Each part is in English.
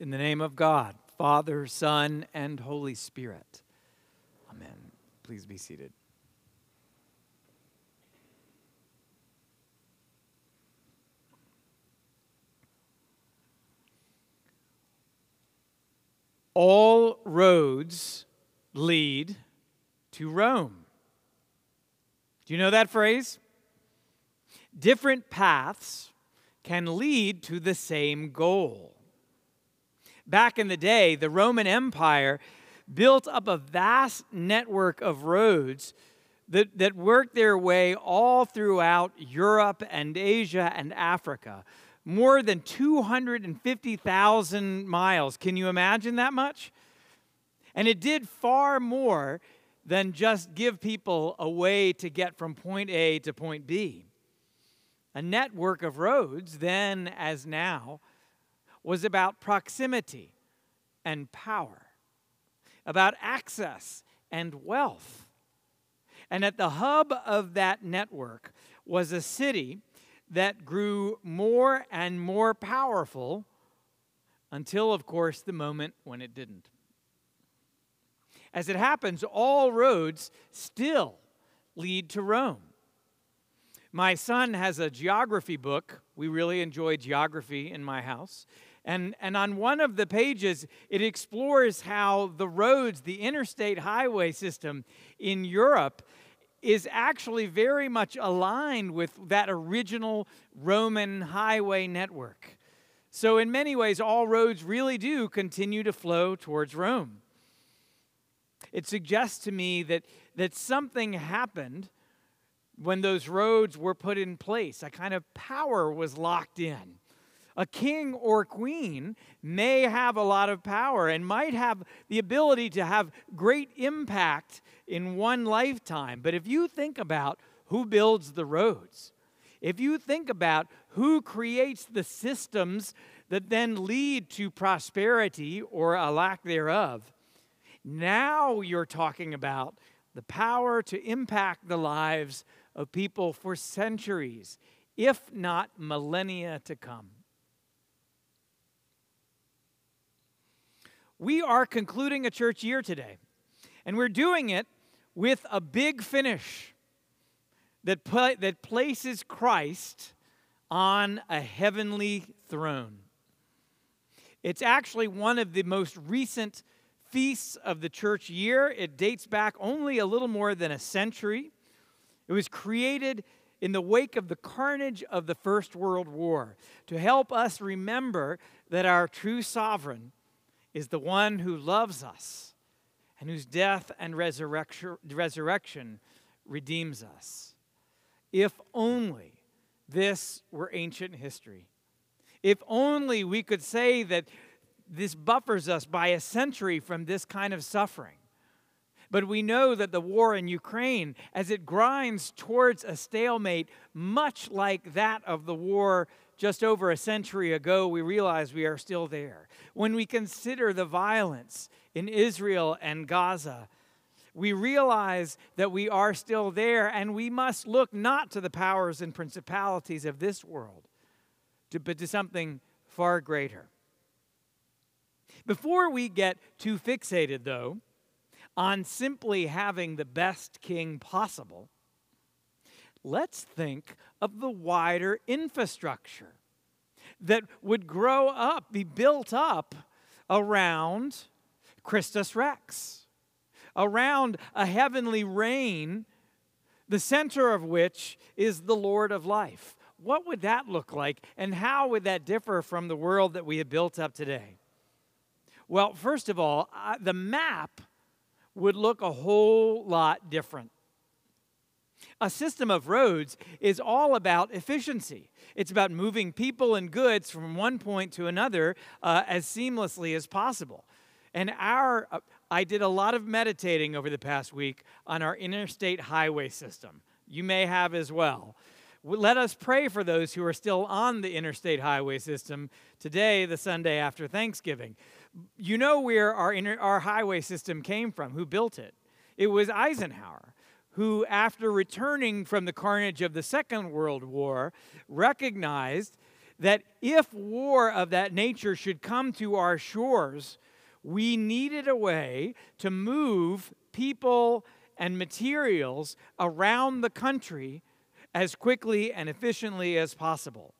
In the name of God, Father, Son, and Holy Spirit. Amen. Please be seated. All roads lead to Rome. Do you know that phrase? Different paths can lead to the same goal. Back in the day, the Roman Empire built up a vast network of roads that, that worked their way all throughout Europe and Asia and Africa. More than 250,000 miles. Can you imagine that much? And it did far more than just give people a way to get from point A to point B. A network of roads, then as now, was about proximity and power, about access and wealth. And at the hub of that network was a city that grew more and more powerful until, of course, the moment when it didn't. As it happens, all roads still lead to Rome. My son has a geography book. We really enjoy geography in my house. And, and on one of the pages, it explores how the roads, the interstate highway system in Europe, is actually very much aligned with that original Roman highway network. So, in many ways, all roads really do continue to flow towards Rome. It suggests to me that, that something happened when those roads were put in place. A kind of power was locked in. A king or queen may have a lot of power and might have the ability to have great impact in one lifetime. But if you think about who builds the roads, if you think about who creates the systems that then lead to prosperity or a lack thereof, now you're talking about the power to impact the lives of people for centuries, if not millennia to come. We are concluding a church year today, and we're doing it with a big finish that, that places Christ on a heavenly throne. It's actually one of the most recent feasts of the church year. It dates back only a little more than a century. It was created in the wake of the carnage of the First World War to help us remember that our true sovereign is the one who loves us and whose death and resurrection, resurrection redeems us. If only this were ancient history. If only we could say that this buffers us by a century from this kind of suffering. But we know that the war in Ukraine, as it grinds towards a stalemate, much like that of the war just over a century ago, we realize we are still there. When we consider the violence in Israel and Gaza, we realize that we are still there, and we must look not to the powers and principalities of this world, but to something far greater. Before we get too fixated, though, on simply having the best king possible, let's think of the wider infrastructure that would grow up, be built up around Christus Rex, around a heavenly reign, the center of which is the Lord of life. What would that look like, and how would that differ from the world that we have built up today? Well, first of all, the map would look a whole lot different. A system of roads is all about efficiency. It's about moving people and goods from one point to another uh, as seamlessly as possible. And our, uh, I did a lot of meditating over the past week on our interstate highway system. You may have as well. Let us pray for those who are still on the interstate highway system today, the Sunday after Thanksgiving you know where our, inter, our highway system came from, who built it. It was Eisenhower, who, after returning from the carnage of the Second World War, recognized that if war of that nature should come to our shores, we needed a way to move people and materials around the country as quickly and efficiently as possible.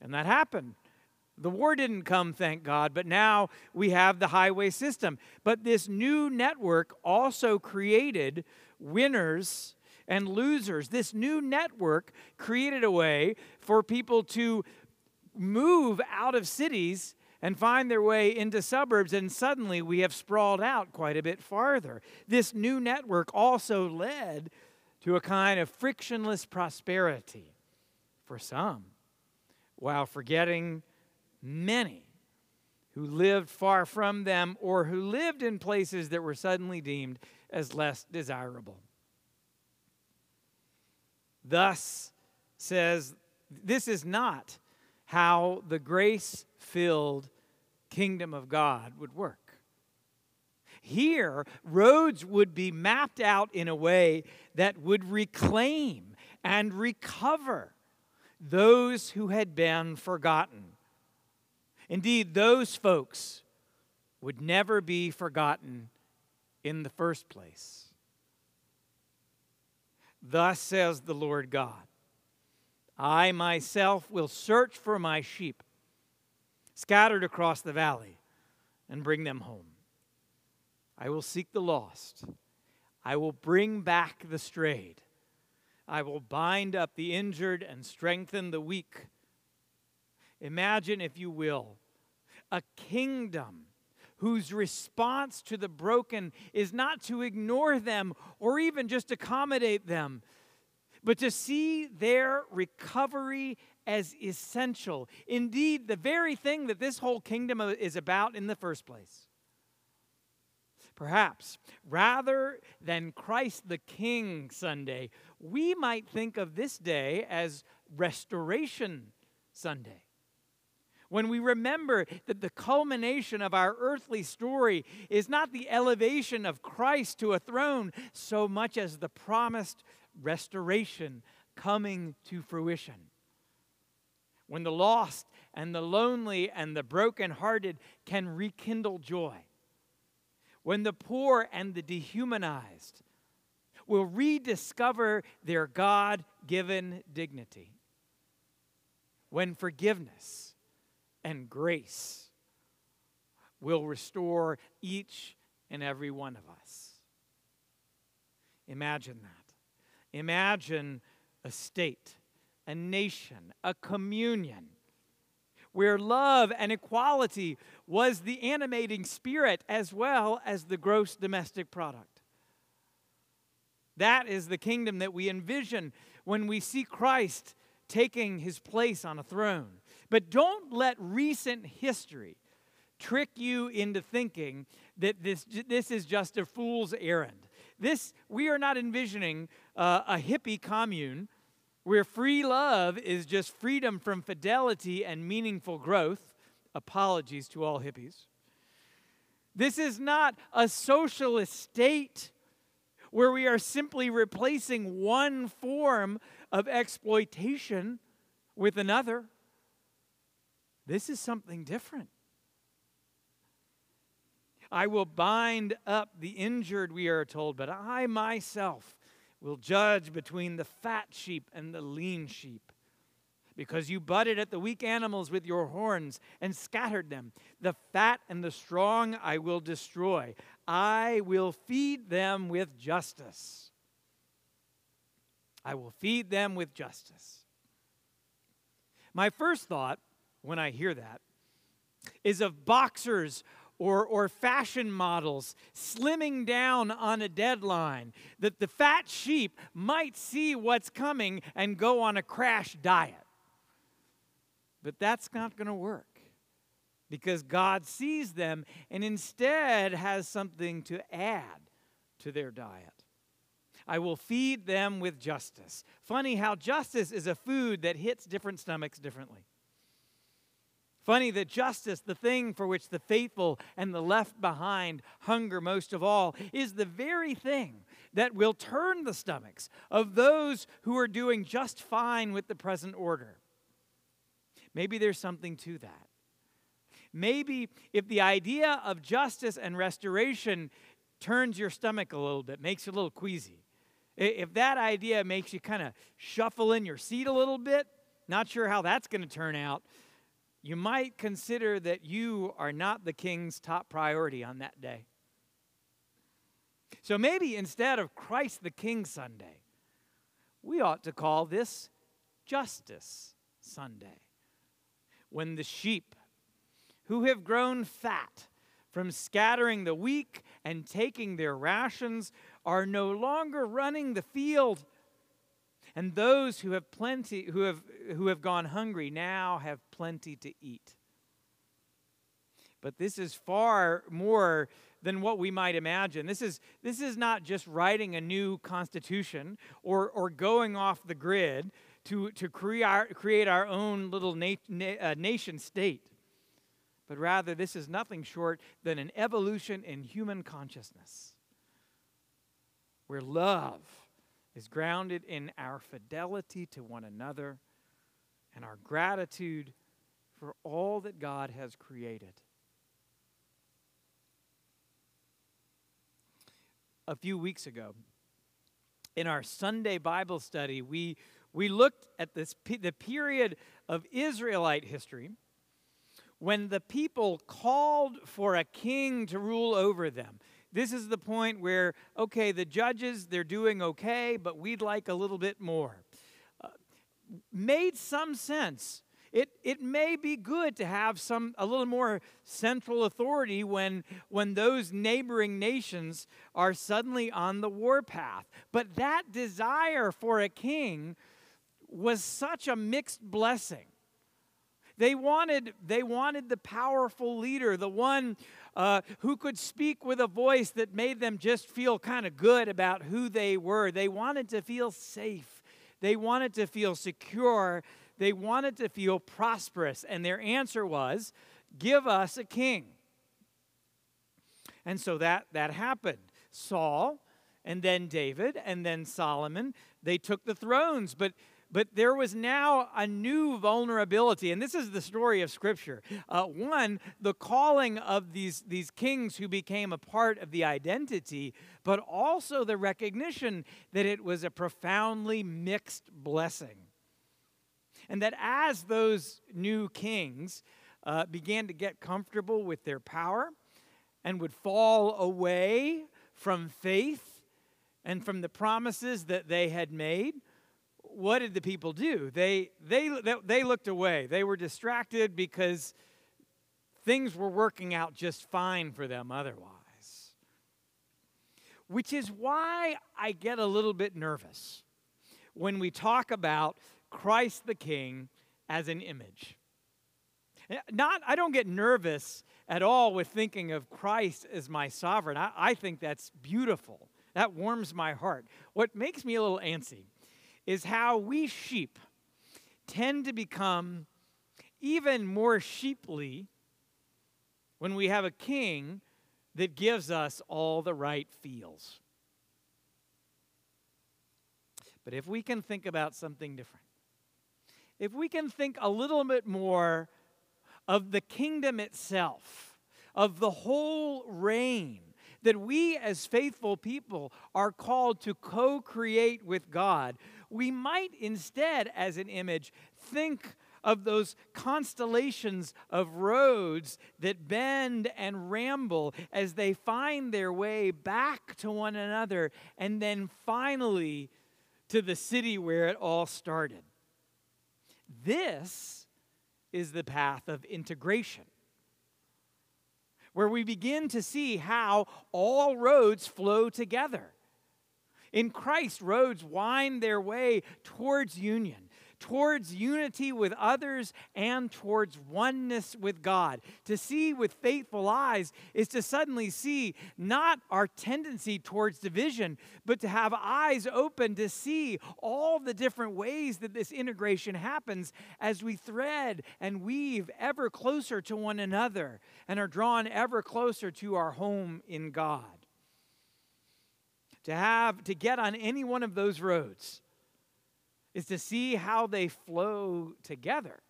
And that happened. The war didn't come, thank God, but now we have the highway system. But this new network also created winners and losers. This new network created a way for people to move out of cities and find their way into suburbs, and suddenly we have sprawled out quite a bit farther. This new network also led to a kind of frictionless prosperity for some, while forgetting many who lived far from them or who lived in places that were suddenly deemed as less desirable. Thus, says, this is not how the grace filled kingdom of God would work. Here, roads would be mapped out in a way that would reclaim and recover those who had been forgotten. Indeed, those folks would never be forgotten in the first place. Thus says the Lord God I myself will search for my sheep scattered across the valley and bring them home. I will seek the lost. I will bring back the strayed. I will bind up the injured and strengthen the weak. Imagine, if you will, a kingdom whose response to the broken is not to ignore them or even just accommodate them, but to see their recovery as essential. Indeed, the very thing that this whole kingdom is about in the first place. Perhaps, rather than Christ the King Sunday, we might think of this day as Restoration Sunday. When we remember that the culmination of our earthly story is not the elevation of Christ to a throne so much as the promised restoration coming to fruition. When the lost and the lonely and the brokenhearted can rekindle joy. When the poor and the dehumanized will rediscover their God given dignity. When forgiveness and grace will restore each and every one of us. Imagine that. Imagine a state, a nation, a communion where love and equality was the animating spirit as well as the gross domestic product. That is the kingdom that we envision when we see Christ taking his place on a throne. But don't let recent history trick you into thinking that this, this is just a fool's errand. This, we are not envisioning uh, a hippie commune where free love is just freedom from fidelity and meaningful growth. Apologies to all hippies. This is not a socialist state where we are simply replacing one form of exploitation with another. This is something different. I will bind up the injured, we are told, but I myself will judge between the fat sheep and the lean sheep. Because you butted at the weak animals with your horns and scattered them. The fat and the strong I will destroy. I will feed them with justice. I will feed them with justice. My first thought when I hear that is of boxers or, or fashion models slimming down on a deadline, that the fat sheep might see what's coming and go on a crash diet. But that's not going to work because God sees them and instead has something to add to their diet. I will feed them with justice. Funny how justice is a food that hits different stomachs differently. Funny that justice, the thing for which the faithful and the left behind hunger most of all, is the very thing that will turn the stomachs of those who are doing just fine with the present order. maybe there's something to that. Maybe if the idea of justice and restoration turns your stomach a little bit, makes you a little queasy, if that idea makes you kind of shuffle in your seat a little bit, not sure how that's going to turn out, you might consider that you are not the king's top priority on that day. So maybe instead of Christ the King Sunday, we ought to call this Justice Sunday. When the sheep who have grown fat from scattering the weak and taking their rations are no longer running the field and those who have plenty who have who have gone hungry now have plenty to eat but this is far more than what we might imagine. This is, this is not just writing a new constitution or, or going off the grid to, to create, our, create our own little na- na- uh, nation state, but rather, this is nothing short than an evolution in human consciousness where love is grounded in our fidelity to one another and our gratitude for all that God has created. a few weeks ago. In our Sunday Bible study, we, we looked at this, the period of Israelite history when the people called for a king to rule over them. This is the point where, okay, the judges, they're doing okay, but we'd like a little bit more. Uh, made some sense. It, it may be good to have some a little more central authority when when those neighboring nations are suddenly on the warpath. But that desire for a king was such a mixed blessing. They wanted they wanted the powerful leader the one uh, who could speak with a voice that made them just feel kind of good about who they were they wanted to feel safe they wanted to feel secure they wanted to feel prosperous, and their answer was, Give us a king. And so that, that happened. Saul, and then David, and then Solomon, they took the thrones. But but there was now a new vulnerability, and this is the story of Scripture. Uh, one, the calling of these, these kings who became a part of the identity, but also the recognition that it was a profoundly mixed blessing. And that as those new kings uh, began to get comfortable with their power and would fall away from faith and from the promises that they had made, what did the people do? They, they, they looked away. They were distracted because things were working out just fine for them otherwise. Which is why I get a little bit nervous when we talk about Christ the King as an image. Not, I don't get nervous at all with thinking of Christ as my sovereign. I, I think that's beautiful. That warms my heart. What makes me a little antsy is how we sheep tend to become even more sheeply when we have a king that gives us all the right feels. But if we can think about something different, if we can think a little bit more of the kingdom itself, of the whole reign, that we as faithful people are called to co create with God, we might instead, as an image, think of those constellations of roads that bend and ramble as they find their way back to one another and then finally to the city where it all started. This is the path of integration, where we begin to see how all roads flow together. In Christ, roads wind their way towards union towards unity with others and towards oneness with God. To see with faithful eyes is to suddenly see not our tendency towards division, but to have eyes open to see all the different ways that this integration happens as we thread and weave ever closer to one another and are drawn ever closer to our home in God. To have to get on any one of those roads is to see how they flow together.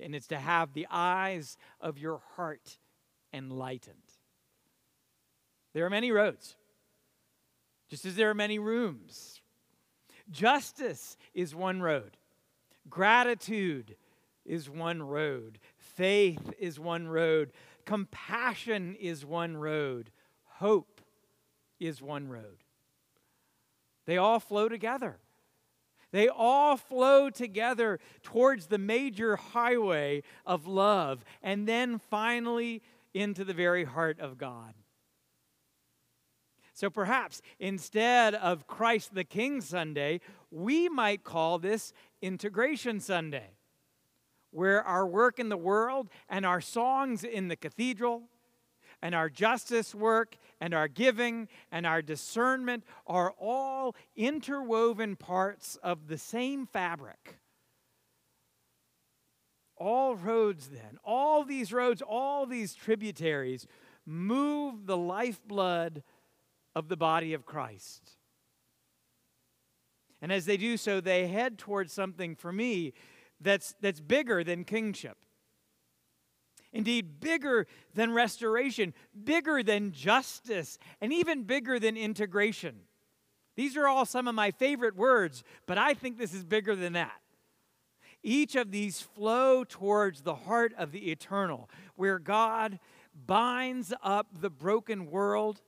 And it's to have the eyes of your heart enlightened. There are many roads, just as there are many rooms. Justice is one road, gratitude is one road, faith is one road, compassion is one road, hope is one road. They all flow together. They all flow together towards the major highway of love and then finally into the very heart of God. So perhaps instead of Christ the King Sunday, we might call this Integration Sunday, where our work in the world and our songs in the cathedral and our justice work and our giving and our discernment are all interwoven parts of the same fabric. All roads, then, all these roads, all these tributaries move the lifeblood of the body of Christ. And as they do so, they head towards something for me that's, that's bigger than kingship. Indeed, bigger than restoration, bigger than justice, and even bigger than integration. These are all some of my favorite words, but I think this is bigger than that. Each of these flow towards the heart of the eternal, where God binds up the broken world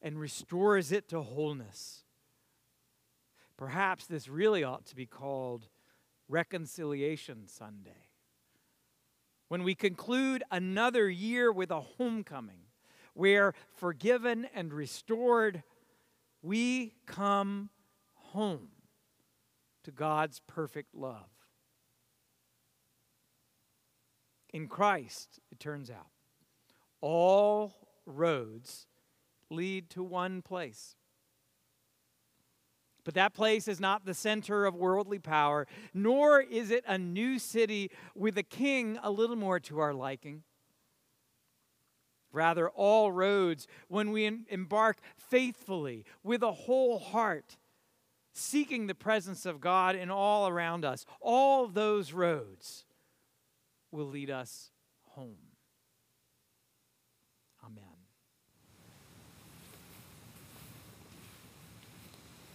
and restores it to wholeness. Perhaps this really ought to be called Reconciliation Sunday when we conclude another year with a homecoming where, forgiven and restored, we come home to God's perfect love. In Christ, it turns out, all roads lead to one place but that place is not the center of worldly power, nor is it a new city with a king a little more to our liking. Rather, all roads, when we embark faithfully with a whole heart, seeking the presence of God in all around us, all those roads will lead us home.